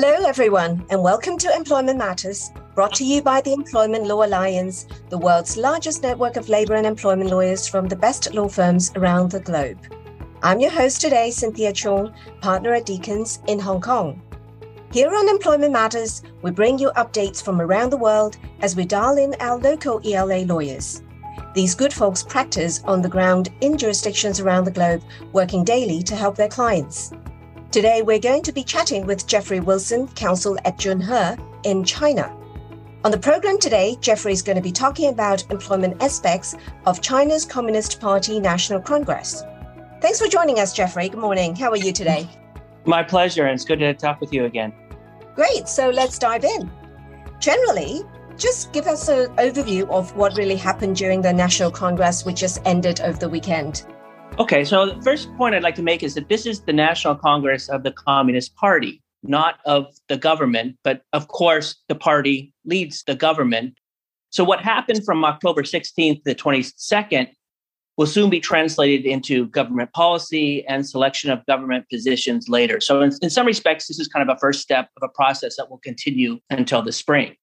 Hello, everyone, and welcome to Employment Matters, brought to you by the Employment Law Alliance, the world's largest network of labor and employment lawyers from the best law firms around the globe. I'm your host today, Cynthia Chung, partner at Deacons in Hong Kong. Here on Employment Matters, we bring you updates from around the world as we dial in our local ELA lawyers. These good folks practice on the ground in jurisdictions around the globe, working daily to help their clients. Today, we're going to be chatting with Jeffrey Wilson, counsel at Junhe in China. On the program today, Jeffrey is going to be talking about employment aspects of China's Communist Party National Congress. Thanks for joining us, Jeffrey. Good morning. How are you today? My pleasure, and it's good to talk with you again. Great. So let's dive in. Generally, just give us an overview of what really happened during the National Congress, which just ended over the weekend. Okay, so the first point I'd like to make is that this is the National Congress of the Communist Party, not of the government, but of course, the party leads the government. So, what happened from October 16th to the 22nd will soon be translated into government policy and selection of government positions later. So, in, in some respects, this is kind of a first step of a process that will continue until the spring.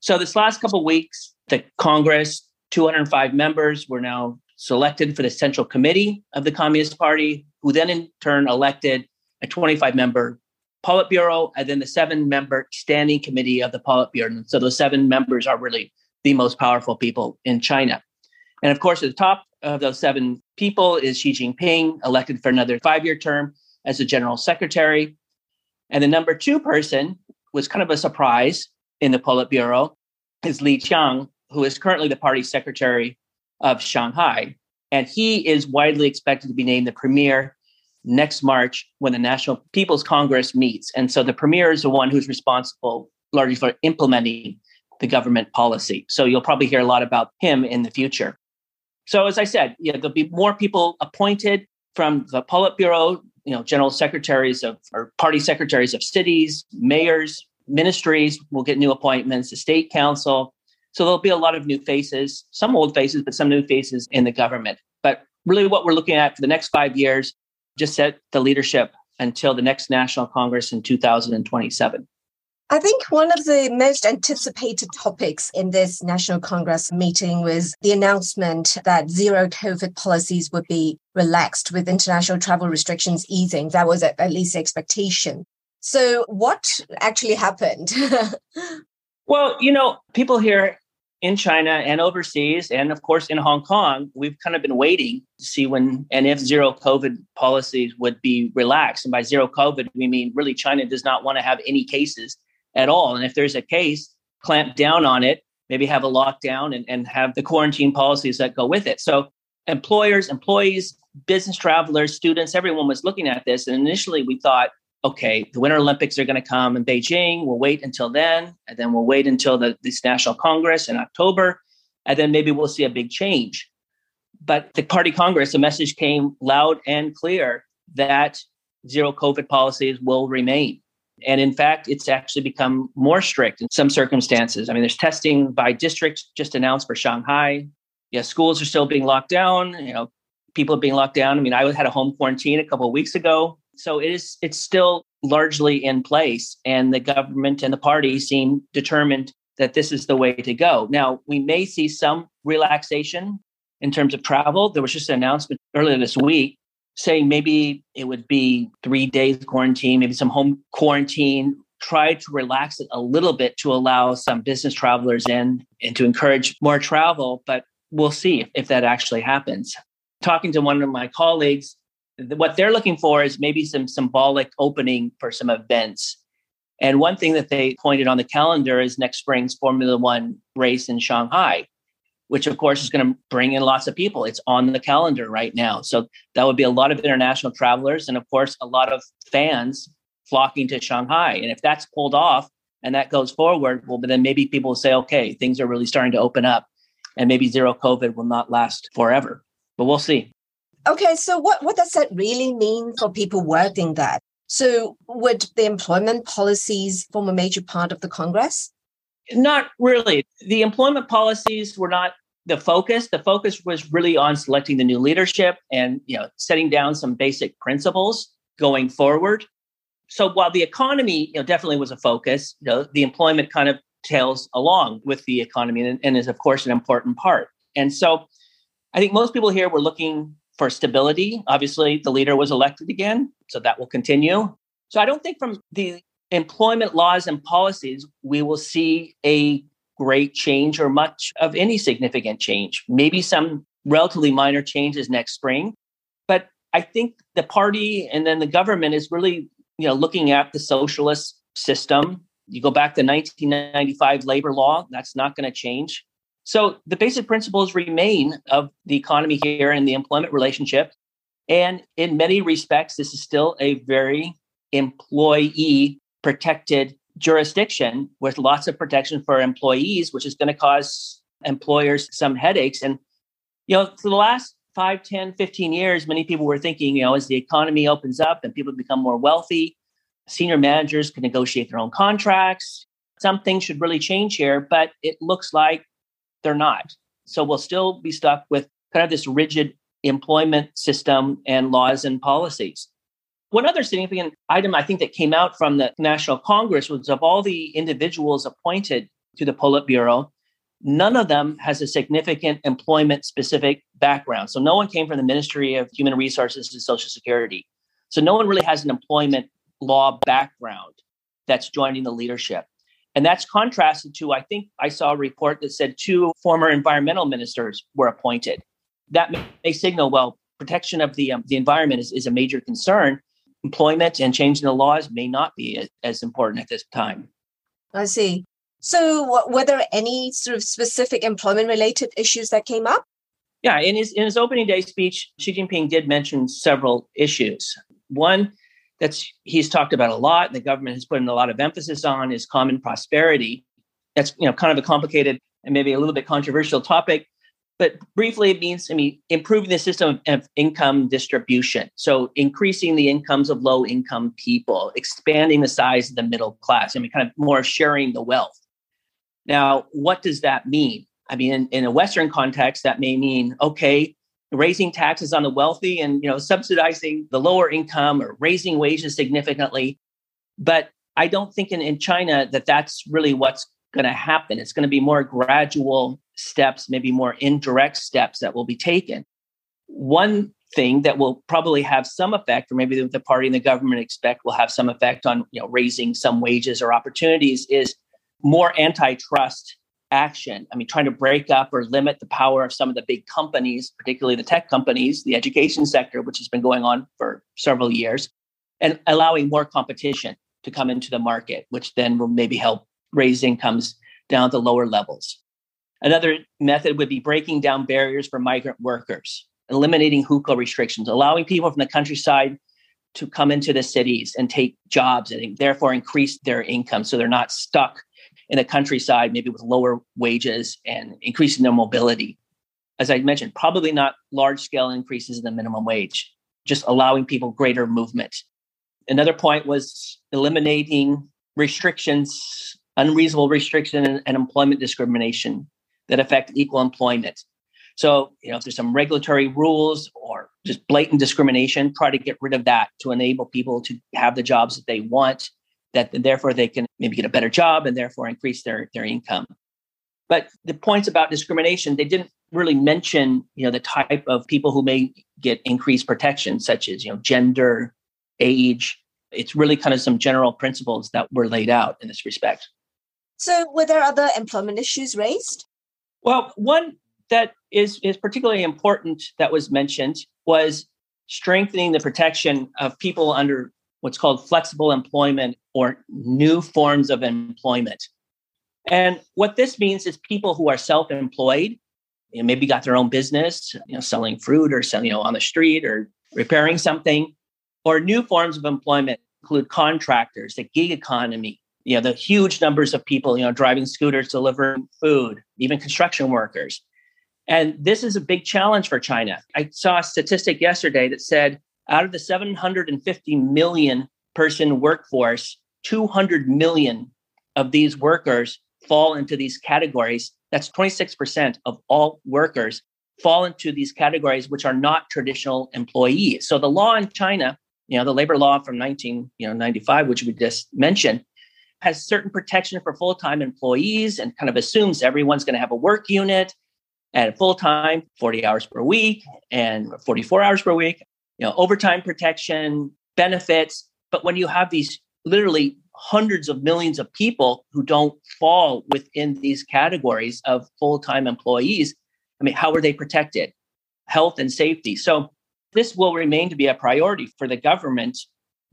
So, this last couple weeks, the Congress, 205 members, were now selected for the Central Committee of the Communist Party, who then in turn elected a 25 member Politburo and then the seven member Standing Committee of the Politburo. So those seven members are really the most powerful people in China. And of course, at the top of those seven people is Xi Jinping, elected for another five year term as the general secretary. And the number two person was kind of a surprise in the Politburo is Li Qiang, who is currently the party secretary of Shanghai. And he is widely expected to be named the premier next March when the National People's Congress meets. And so the premier is the one who's responsible largely for implementing the government policy. So you'll probably hear a lot about him in the future. So as I said, yeah, there'll be more people appointed from the Politburo, you know, general secretaries of or party secretaries of cities, mayors, ministries will get new appointments, the state council, so there'll be a lot of new faces, some old faces, but some new faces in the government. But really, what we're looking at for the next five years just set the leadership until the next National Congress in 2027. I think one of the most anticipated topics in this National Congress meeting was the announcement that zero COVID policies would be relaxed with international travel restrictions easing. That was at least the expectation. So, what actually happened? Well, you know, people here in China and overseas, and of course in Hong Kong, we've kind of been waiting to see when and if zero COVID policies would be relaxed. And by zero COVID, we mean really China does not want to have any cases at all. And if there's a case, clamp down on it, maybe have a lockdown and, and have the quarantine policies that go with it. So employers, employees, business travelers, students, everyone was looking at this. And initially we thought, okay, the Winter Olympics are going to come in Beijing. We'll wait until then, and then we'll wait until the, this National Congress in October, and then maybe we'll see a big change. But the Party Congress, the message came loud and clear that zero COVID policies will remain. And in fact, it's actually become more strict in some circumstances. I mean, there's testing by district just announced for Shanghai. Yeah, schools are still being locked down. You know, people are being locked down. I mean, I had a home quarantine a couple of weeks ago so it is it's still largely in place and the government and the party seem determined that this is the way to go. Now we may see some relaxation in terms of travel. There was just an announcement earlier this week saying maybe it would be three days quarantine maybe some home quarantine. Try to relax it a little bit to allow some business travelers in and to encourage more travel but we'll see if, if that actually happens. Talking to one of my colleagues what they're looking for is maybe some symbolic opening for some events. And one thing that they pointed on the calendar is next spring's Formula One race in Shanghai, which of course is going to bring in lots of people. It's on the calendar right now. So that would be a lot of international travelers and, of course, a lot of fans flocking to Shanghai. And if that's pulled off and that goes forward, well, then maybe people will say, okay, things are really starting to open up and maybe zero COVID will not last forever. But we'll see. Okay, so what, what does that really mean for people working there? So, would the employment policies form a major part of the Congress? Not really. The employment policies were not the focus. The focus was really on selecting the new leadership and you know setting down some basic principles going forward. So while the economy, you know, definitely was a focus, you know, the employment kind of tails along with the economy and, and is of course an important part. And so I think most people here were looking for stability. Obviously, the leader was elected again, so that will continue. So I don't think from the employment laws and policies we will see a great change or much of any significant change. Maybe some relatively minor changes next spring. But I think the party and then the government is really, you know, looking at the socialist system. You go back to 1995 labor law, that's not going to change. So the basic principles remain of the economy here and the employment relationship. And in many respects, this is still a very employee protected jurisdiction with lots of protection for employees, which is going to cause employers some headaches. And, you know, for the last 5, 10, 15 years, many people were thinking, you know, as the economy opens up and people become more wealthy, senior managers can negotiate their own contracts. Some things should really change here, but it looks like they're not. So we'll still be stuck with kind of this rigid employment system and laws and policies. One other significant item I think that came out from the National Congress was of all the individuals appointed to the Politburo, none of them has a significant employment specific background. So no one came from the Ministry of Human Resources and Social Security. So no one really has an employment law background that's joining the leadership. And that's contrasted to, I think I saw a report that said two former environmental ministers were appointed. That may signal, well, protection of the, um, the environment is, is a major concern employment and changing the laws may not be as important at this time. I see. So, were there any sort of specific employment related issues that came up? Yeah, in his in his opening day speech, Xi Jinping did mention several issues. One that's he's talked about a lot, and the government has put in a lot of emphasis on is common prosperity. That's you know kind of a complicated and maybe a little bit controversial topic, but briefly, it means I mean improving the system of income distribution. So increasing the incomes of low income people, expanding the size of the middle class. I mean, kind of more sharing the wealth. Now, what does that mean? I mean, in, in a Western context, that may mean okay, raising taxes on the wealthy and you know subsidizing the lower income or raising wages significantly. But I don't think in, in China that that's really what's going to happen. It's going to be more gradual steps, maybe more indirect steps that will be taken. One thing that will probably have some effect, or maybe the party and the government expect will have some effect on you know raising some wages or opportunities, is more antitrust action. I mean, trying to break up or limit the power of some of the big companies, particularly the tech companies, the education sector, which has been going on for several years, and allowing more competition to come into the market, which then will maybe help raise incomes down to lower levels. Another method would be breaking down barriers for migrant workers, eliminating hukou restrictions, allowing people from the countryside to come into the cities and take jobs and therefore increase their income so they're not stuck in the countryside, maybe with lower wages and increasing their mobility. As I mentioned, probably not large scale increases in the minimum wage, just allowing people greater movement. Another point was eliminating restrictions, unreasonable restriction and, and employment discrimination that affect equal employment. So, you know, if there's some regulatory rules or just blatant discrimination, try to get rid of that to enable people to have the jobs that they want, that therefore they can maybe get a better job and therefore increase their, their income. But the points about discrimination, they didn't really mention, you know, the type of people who may get increased protection, such as, you know, gender, age. It's really kind of some general principles that were laid out in this respect. So, were there other employment issues raised? Well, one that is, is particularly important that was mentioned was strengthening the protection of people under what's called flexible employment or new forms of employment. And what this means is people who are self-employed, you know, maybe got their own business, you know, selling fruit or selling, you know, on the street or repairing something, or new forms of employment include contractors, the gig economy, you know the huge numbers of people you know driving scooters delivering food even construction workers and this is a big challenge for china i saw a statistic yesterday that said out of the 750 million person workforce 200 million of these workers fall into these categories that's 26% of all workers fall into these categories which are not traditional employees so the law in china You know, the labor law from 1995, which we just mentioned, has certain protection for full-time employees and kind of assumes everyone's going to have a work unit at full time, 40 hours per week and 44 hours per week, you know, overtime protection, benefits. But when you have these literally hundreds of millions of people who don't fall within these categories of full time employees, I mean, how are they protected? Health and safety. So this will remain to be a priority for the government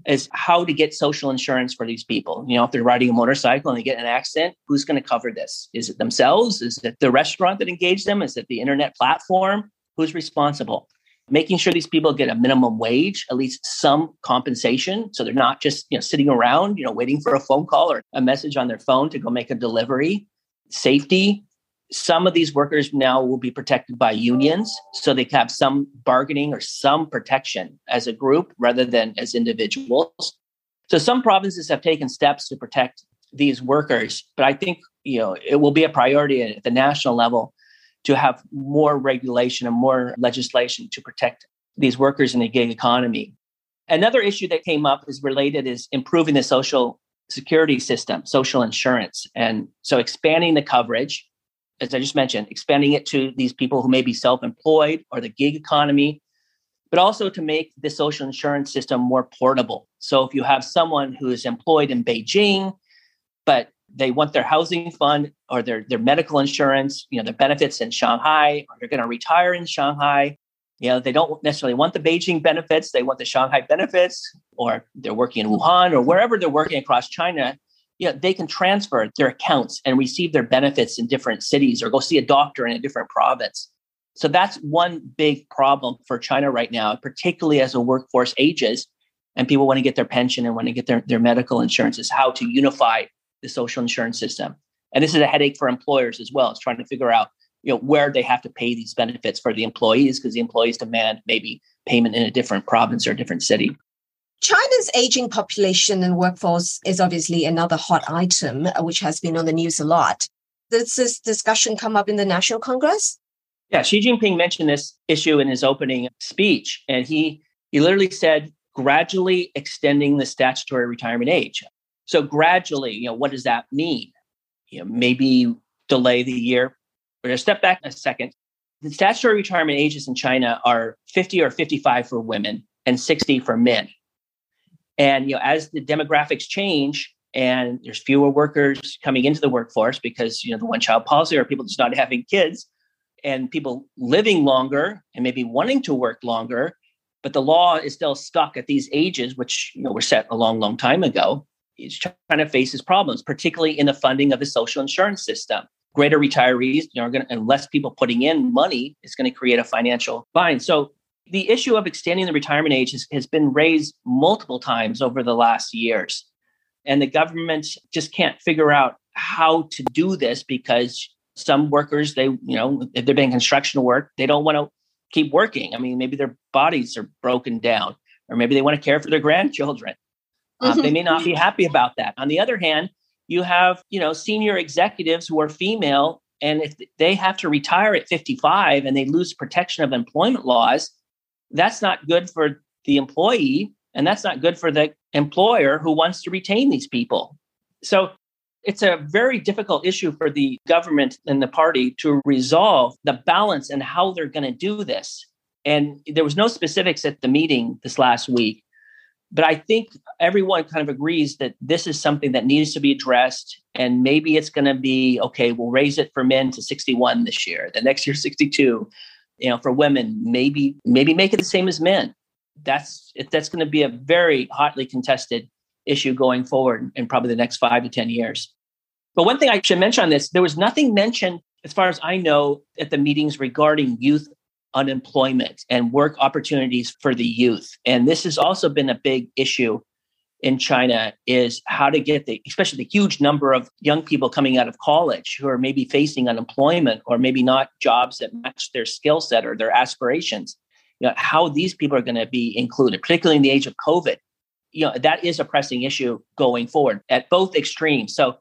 is how to get social insurance for these people. You know, if they're riding a motorcycle and they get an accident, who's going to cover this? Is it themselves? Is it the restaurant that engaged them? Is it the internet platform? Who's responsible? Making sure these people get a minimum wage, at least some compensation, so they're not just you know sitting around, you know, waiting for a phone call or a message on their phone to go make a delivery. Safety, some of these workers now will be protected by unions, so they have some bargaining or some protection as a group rather than as individuals. So some provinces have taken steps to protect these workers, but I think you know it will be a priority at the national level to have more regulation and more legislation to protect these workers in the gig economy. Another issue that came up is related is improving the social security system, social insurance, and so expanding the coverage as I just mentioned, expanding it to these people who may be self employed or the gig economy, but also to make the social insurance system more portable. So if you have someone who is employed in Beijing, but they want their housing fund or their, their medical insurance, you know, their benefits in Shanghai, or they're going to retire in Shanghai. You know, they don't necessarily want the Beijing benefits, they want the Shanghai benefits, or they're working in Wuhan or wherever they're working across China you know, they can transfer their accounts and receive their benefits in different cities or go see a doctor in a different province. So that's one big problem for China right now, particularly as the workforce ages and people want to get their pension and want to get their, their medical insurance, is how to unify the social insurance system. And this is a headache for employers as well. It's trying to figure out you know where they have to pay these benefits for the employees because the employees demand maybe payment in a different province or a different city. China's aging population and workforce is obviously another hot item, uh, which has been on the news a lot. Does this discussion come up in the National Congress? Yeah, Xi Jinping mentioned this issue in his opening speech, and he he literally said gradually extending the statutory retirement age. So gradually, you know, what does that mean? You know, maybe delay the year. We're going to step back a second. The statutory retirement ages in China are 50 or 55 for women and 60 for men. And you know, as the demographics change and there's fewer workers coming into the workforce because you know the one child policy or people just not having kids and people living longer and maybe wanting to work longer, but the law is still stuck at these ages, which you know were set a long, long time ago. It's trying to face problems, particularly in the funding of the social insurance system. Greater retirees, are going to, and less people putting in money is going to create a financial bind. So the issue of extending the retirement age has, has been raised multiple times over the last years. And the government just can't figure out how to do this because some workers, they, you know, if they're doing construction work, they don't want to keep working. I mean, maybe their bodies are broken down, or maybe they want to care for their grandchildren. Mm-hmm. They may not be happy about that. On the other hand, you have, you know, senior executives who are female, and if they have to retire at 55 and they lose protection of employment laws, that's not good for the employee and that's not good for the employer who wants to retain these people. So it's a very difficult issue for the government and the party to resolve the balance and how they're going to do this. And there was no specifics at the meeting this last week, but I think everyone kind of agrees that this is something that needs to be addressed. And maybe it's going to be okay, we'll raise it for men to 61 this year, the next year 62 you know for women maybe maybe make it the same as men that's that's going to be a very hotly contested issue going forward in probably the next five to ten years but one thing i should mention on this there was nothing mentioned as far as i know at the meetings regarding youth unemployment and work opportunities for the youth and this has also been a big issue in China is how to get the, especially the huge number of young people coming out of college who are maybe facing unemployment or maybe not jobs that match their skill set or their aspirations. You know, how these people are going to be included, particularly in the age of COVID. You know, that is a pressing issue going forward at both extremes. So,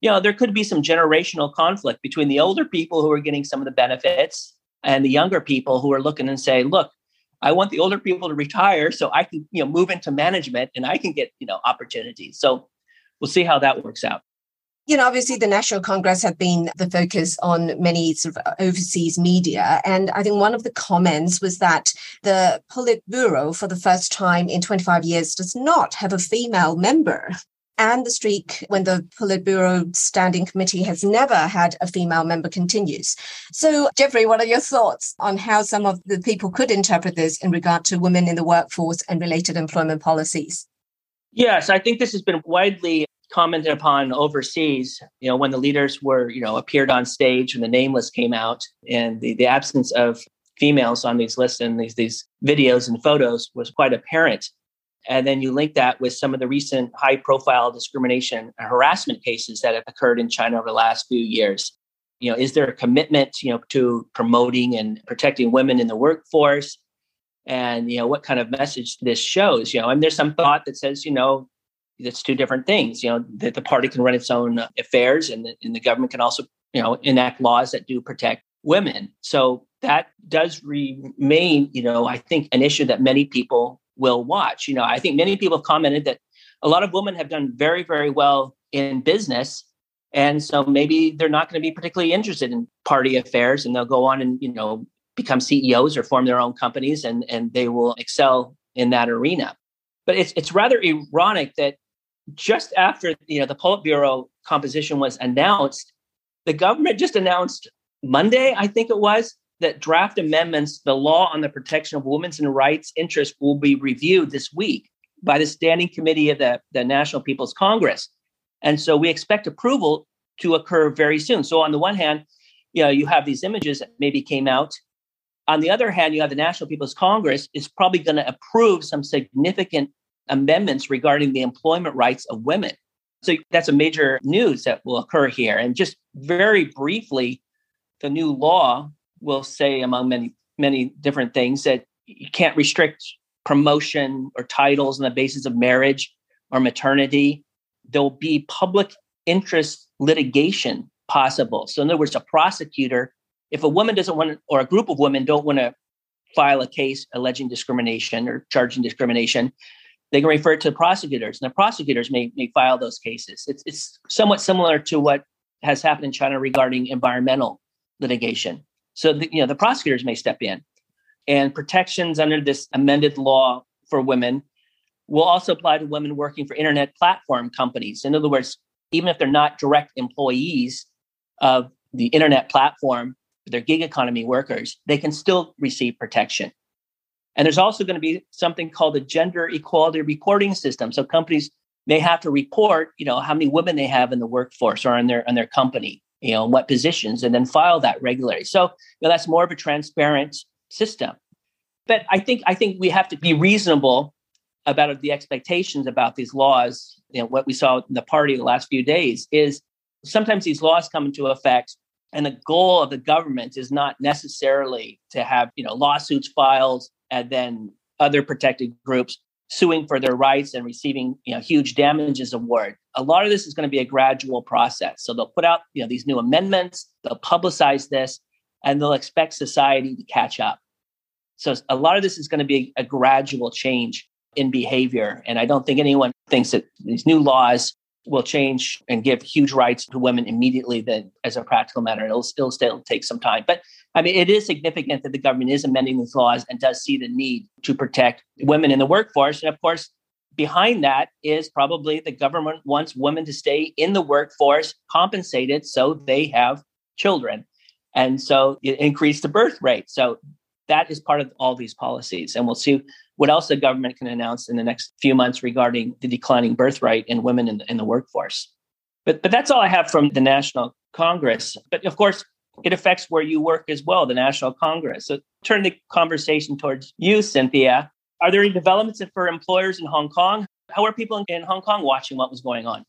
you know, there could be some generational conflict between the older people who are getting some of the benefits and the younger people who are looking and say, look, I want the older people to retire so I can, you know, move into management and I can get, you know, opportunities. So we'll see how that works out. You know, obviously, the National Congress have been the focus on many sort of overseas media. And I think one of the comments was that the Politburo, for the first time in 25 years, does not have a female member and the streak when the Politburo Standing Committee has never had a female member continues. So, Jeffrey, what are your thoughts on how some of the people could interpret this in regard to women in the workforce and related employment policies? Yes, I think this has been widely commented upon overseas, you know, when the leaders were, you know, appeared on stage and the name list came out and the, the absence of females on these lists and these, these videos and photos was quite apparent. And then you link that with some of the recent high profile discrimination and harassment cases that have occurred in China over the last few years. You know, is there a commitment, you know, to promoting and protecting women in the workforce? And, you know, what kind of message this shows, you know, and there's some thought that says, you know, it's two different things, you know, that the party can run its own affairs and the, and the government can also, you know, enact laws that do protect women. So that does remain, you know, I think an issue that many people will watch. You know, I think many people have commented that a lot of women have done very, very well in business. And so maybe they're not going to be particularly interested in party affairs and they'll go on and, you know, become CEOs or form their own companies and, and they will excel in that arena. But it's it's rather ironic that just after you know the Politburo composition was announced, the government just announced Monday, I think it was, that draft amendments, the law on the protection of women's and rights interests, will be reviewed this week by the Standing Committee of the, the National People's Congress. And so we expect approval to occur very soon. So on the one hand, you know, you have these images that maybe came out. On the other hand, you have the National People's Congress is probably going to approve some significant amendments regarding the employment rights of women. So that's a major news that will occur here. And just very briefly, the new law will say, among many, many different things, that you can't restrict promotion or titles on the basis of marriage or maternity. There'll be public interest litigation possible. So, in other words, a prosecutor, if a woman doesn't want, or a group of women don't want to file a case alleging discrimination or charging discrimination, they can refer it to the prosecutors, and the prosecutors may, may file those cases. It's, it's somewhat similar to what has happened in China regarding environmental litigation. So the, you know the prosecutors may step in, and protections under this amended law for women will also apply to women working for internet platform companies. In other words, even if they're not direct employees of the internet platform, they're gig economy workers, they can still receive protection. And there's also going to be something called the gender equality reporting system. So companies may have to report, you know, how many women they have in the workforce or in their in their company, you know, what positions, and then file that regularly. So you know, that's more of a transparent system. But I think I think we have to be reasonable about the expectations about these laws. You know, what we saw in the party the last few days is sometimes these laws come into effect and the goal of the government is not necessarily to have you know lawsuits filed and then other protected groups suing for their rights and receiving you know huge damages award a lot of this is going to be a gradual process. So they'll put out you know these new amendments they'll publicize this and they'll expect society to catch up. So a lot of this is going to be a, gradual change in behavior and i don't think anyone thinks that these new laws will change and give huge rights to women immediately then as a practical matter it'll still still take some time. But i mean it is significant that the government is amending these laws and does see the need to protect women in the workforce. And of course behind that is probably the government wants women to stay in the workforce compensated so they have children and so it increased the birth rate so that is part of all these policies and we'll see what else the government can announce in the next few months regarding the declining birth rate and women in the, in the workforce. But, but that's all I have from the National Congress. But of course, it affects where you work as well, the National Congress. So turn the conversation towards you, Cynthia. Are there any developments for employers in Hong Kong? How are people in Hong Kong watching what was going on?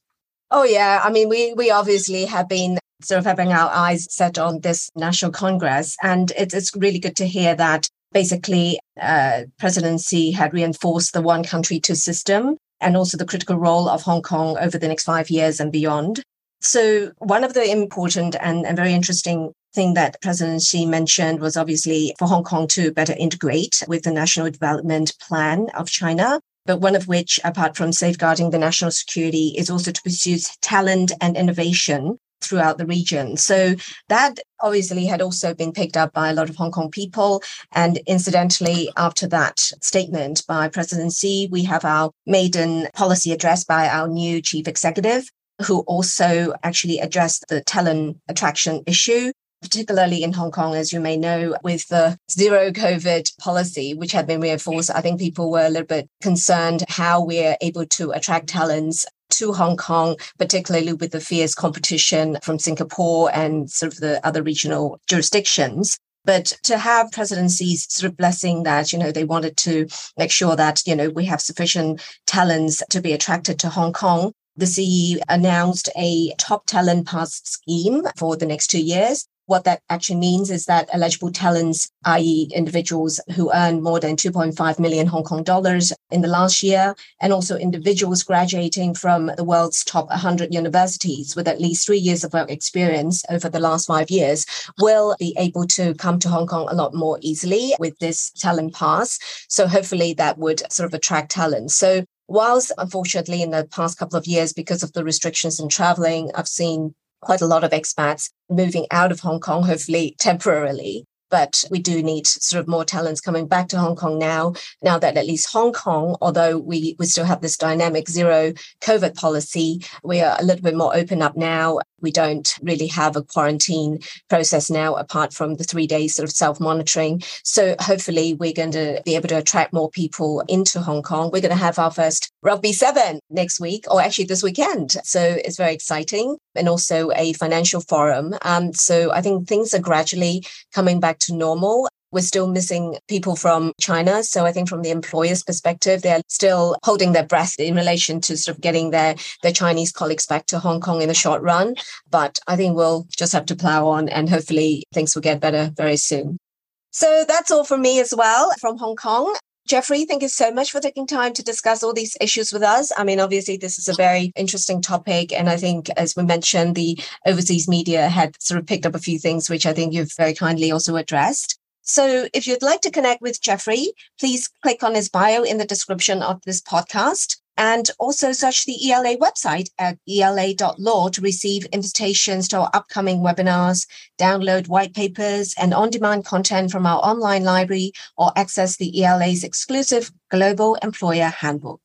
Oh yeah, I mean we we obviously have been sort of having our eyes set on this National Congress, and it's it's really good to hear that basically uh, presidency had reinforced the one country two system and also the critical role of Hong Kong over the next five years and beyond. So, one of the important and, and very interesting thing that President Xi mentioned was obviously for Hong Kong to better integrate with the National Development Plan of China. But one of which, apart from safeguarding the national security, is also to pursue talent and innovation throughout the region. So that obviously had also been picked up by a lot of Hong Kong people. And incidentally, after that statement by President Xi, we have our maiden policy address by our new chief executive, who also actually addressed the talent attraction issue. Particularly in Hong Kong, as you may know, with the zero COVID policy, which had been reinforced, I think people were a little bit concerned how we're able to attract talents to Hong Kong, particularly with the fierce competition from Singapore and sort of the other regional jurisdictions. But to have President Xi's sort of blessing that, you know, they wanted to make sure that, you know, we have sufficient talents to be attracted to Hong Kong. The CE announced a top talent pass scheme for the next two years what that actually means is that eligible talents, i.e., individuals who earn more than 2.5 million Hong Kong dollars in the last year, and also individuals graduating from the world's top 100 universities with at least three years of work experience over the last five years, will be able to come to Hong Kong a lot more easily with this talent pass. So hopefully that would sort of attract talent. So whilst unfortunately in the past couple of years because of the restrictions in traveling i've seen quite a lot of expats moving out of Hong Kong, hopefully temporarily. But we do need sort of more talents coming back to Hong Kong now, now that at least Hong Kong, although we, we still have this dynamic zero COVID policy, we are a little bit more open up now we don't really have a quarantine process now apart from the three days sort of self-monitoring. So hopefully we're going to be able to attract more people into hong kong. We're going to have our first rugby seven next week or actually this weekend. So it's very exciting and also a financial forum. Um, so i think things are gradually coming back to normal we're still missing people from China. So I think from the employer's perspective, they're still holding their breath in relation to sort of getting their, their Chinese colleagues back to Hong Kong in the short run. But I think we'll just have to plow on and hopefully things will get better very soon. So that's all from me as well from Hong Kong. Jeffrey, thank you so much for taking time to discuss all these issues with us. I mean, obviously, this is a very interesting topic. And I think, as we mentioned, the overseas media had sort of picked up a few things, which I think you've very kindly also addressed. So if you'd like to connect with Jeffrey, please click on his bio in the description of this podcast. And also search the ELA website at ela.law to receive invitations to our upcoming webinars, download white papers and on demand content from our online library, or access the ELA's exclusive Global Employer Handbook.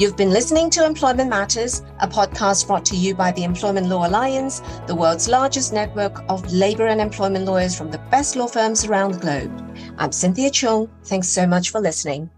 You've been listening to Employment Matters, a podcast brought to you by the Employment Law Alliance, the world's largest network of labor and employment lawyers from the best law firms around the globe. I'm Cynthia Chung. Thanks so much for listening.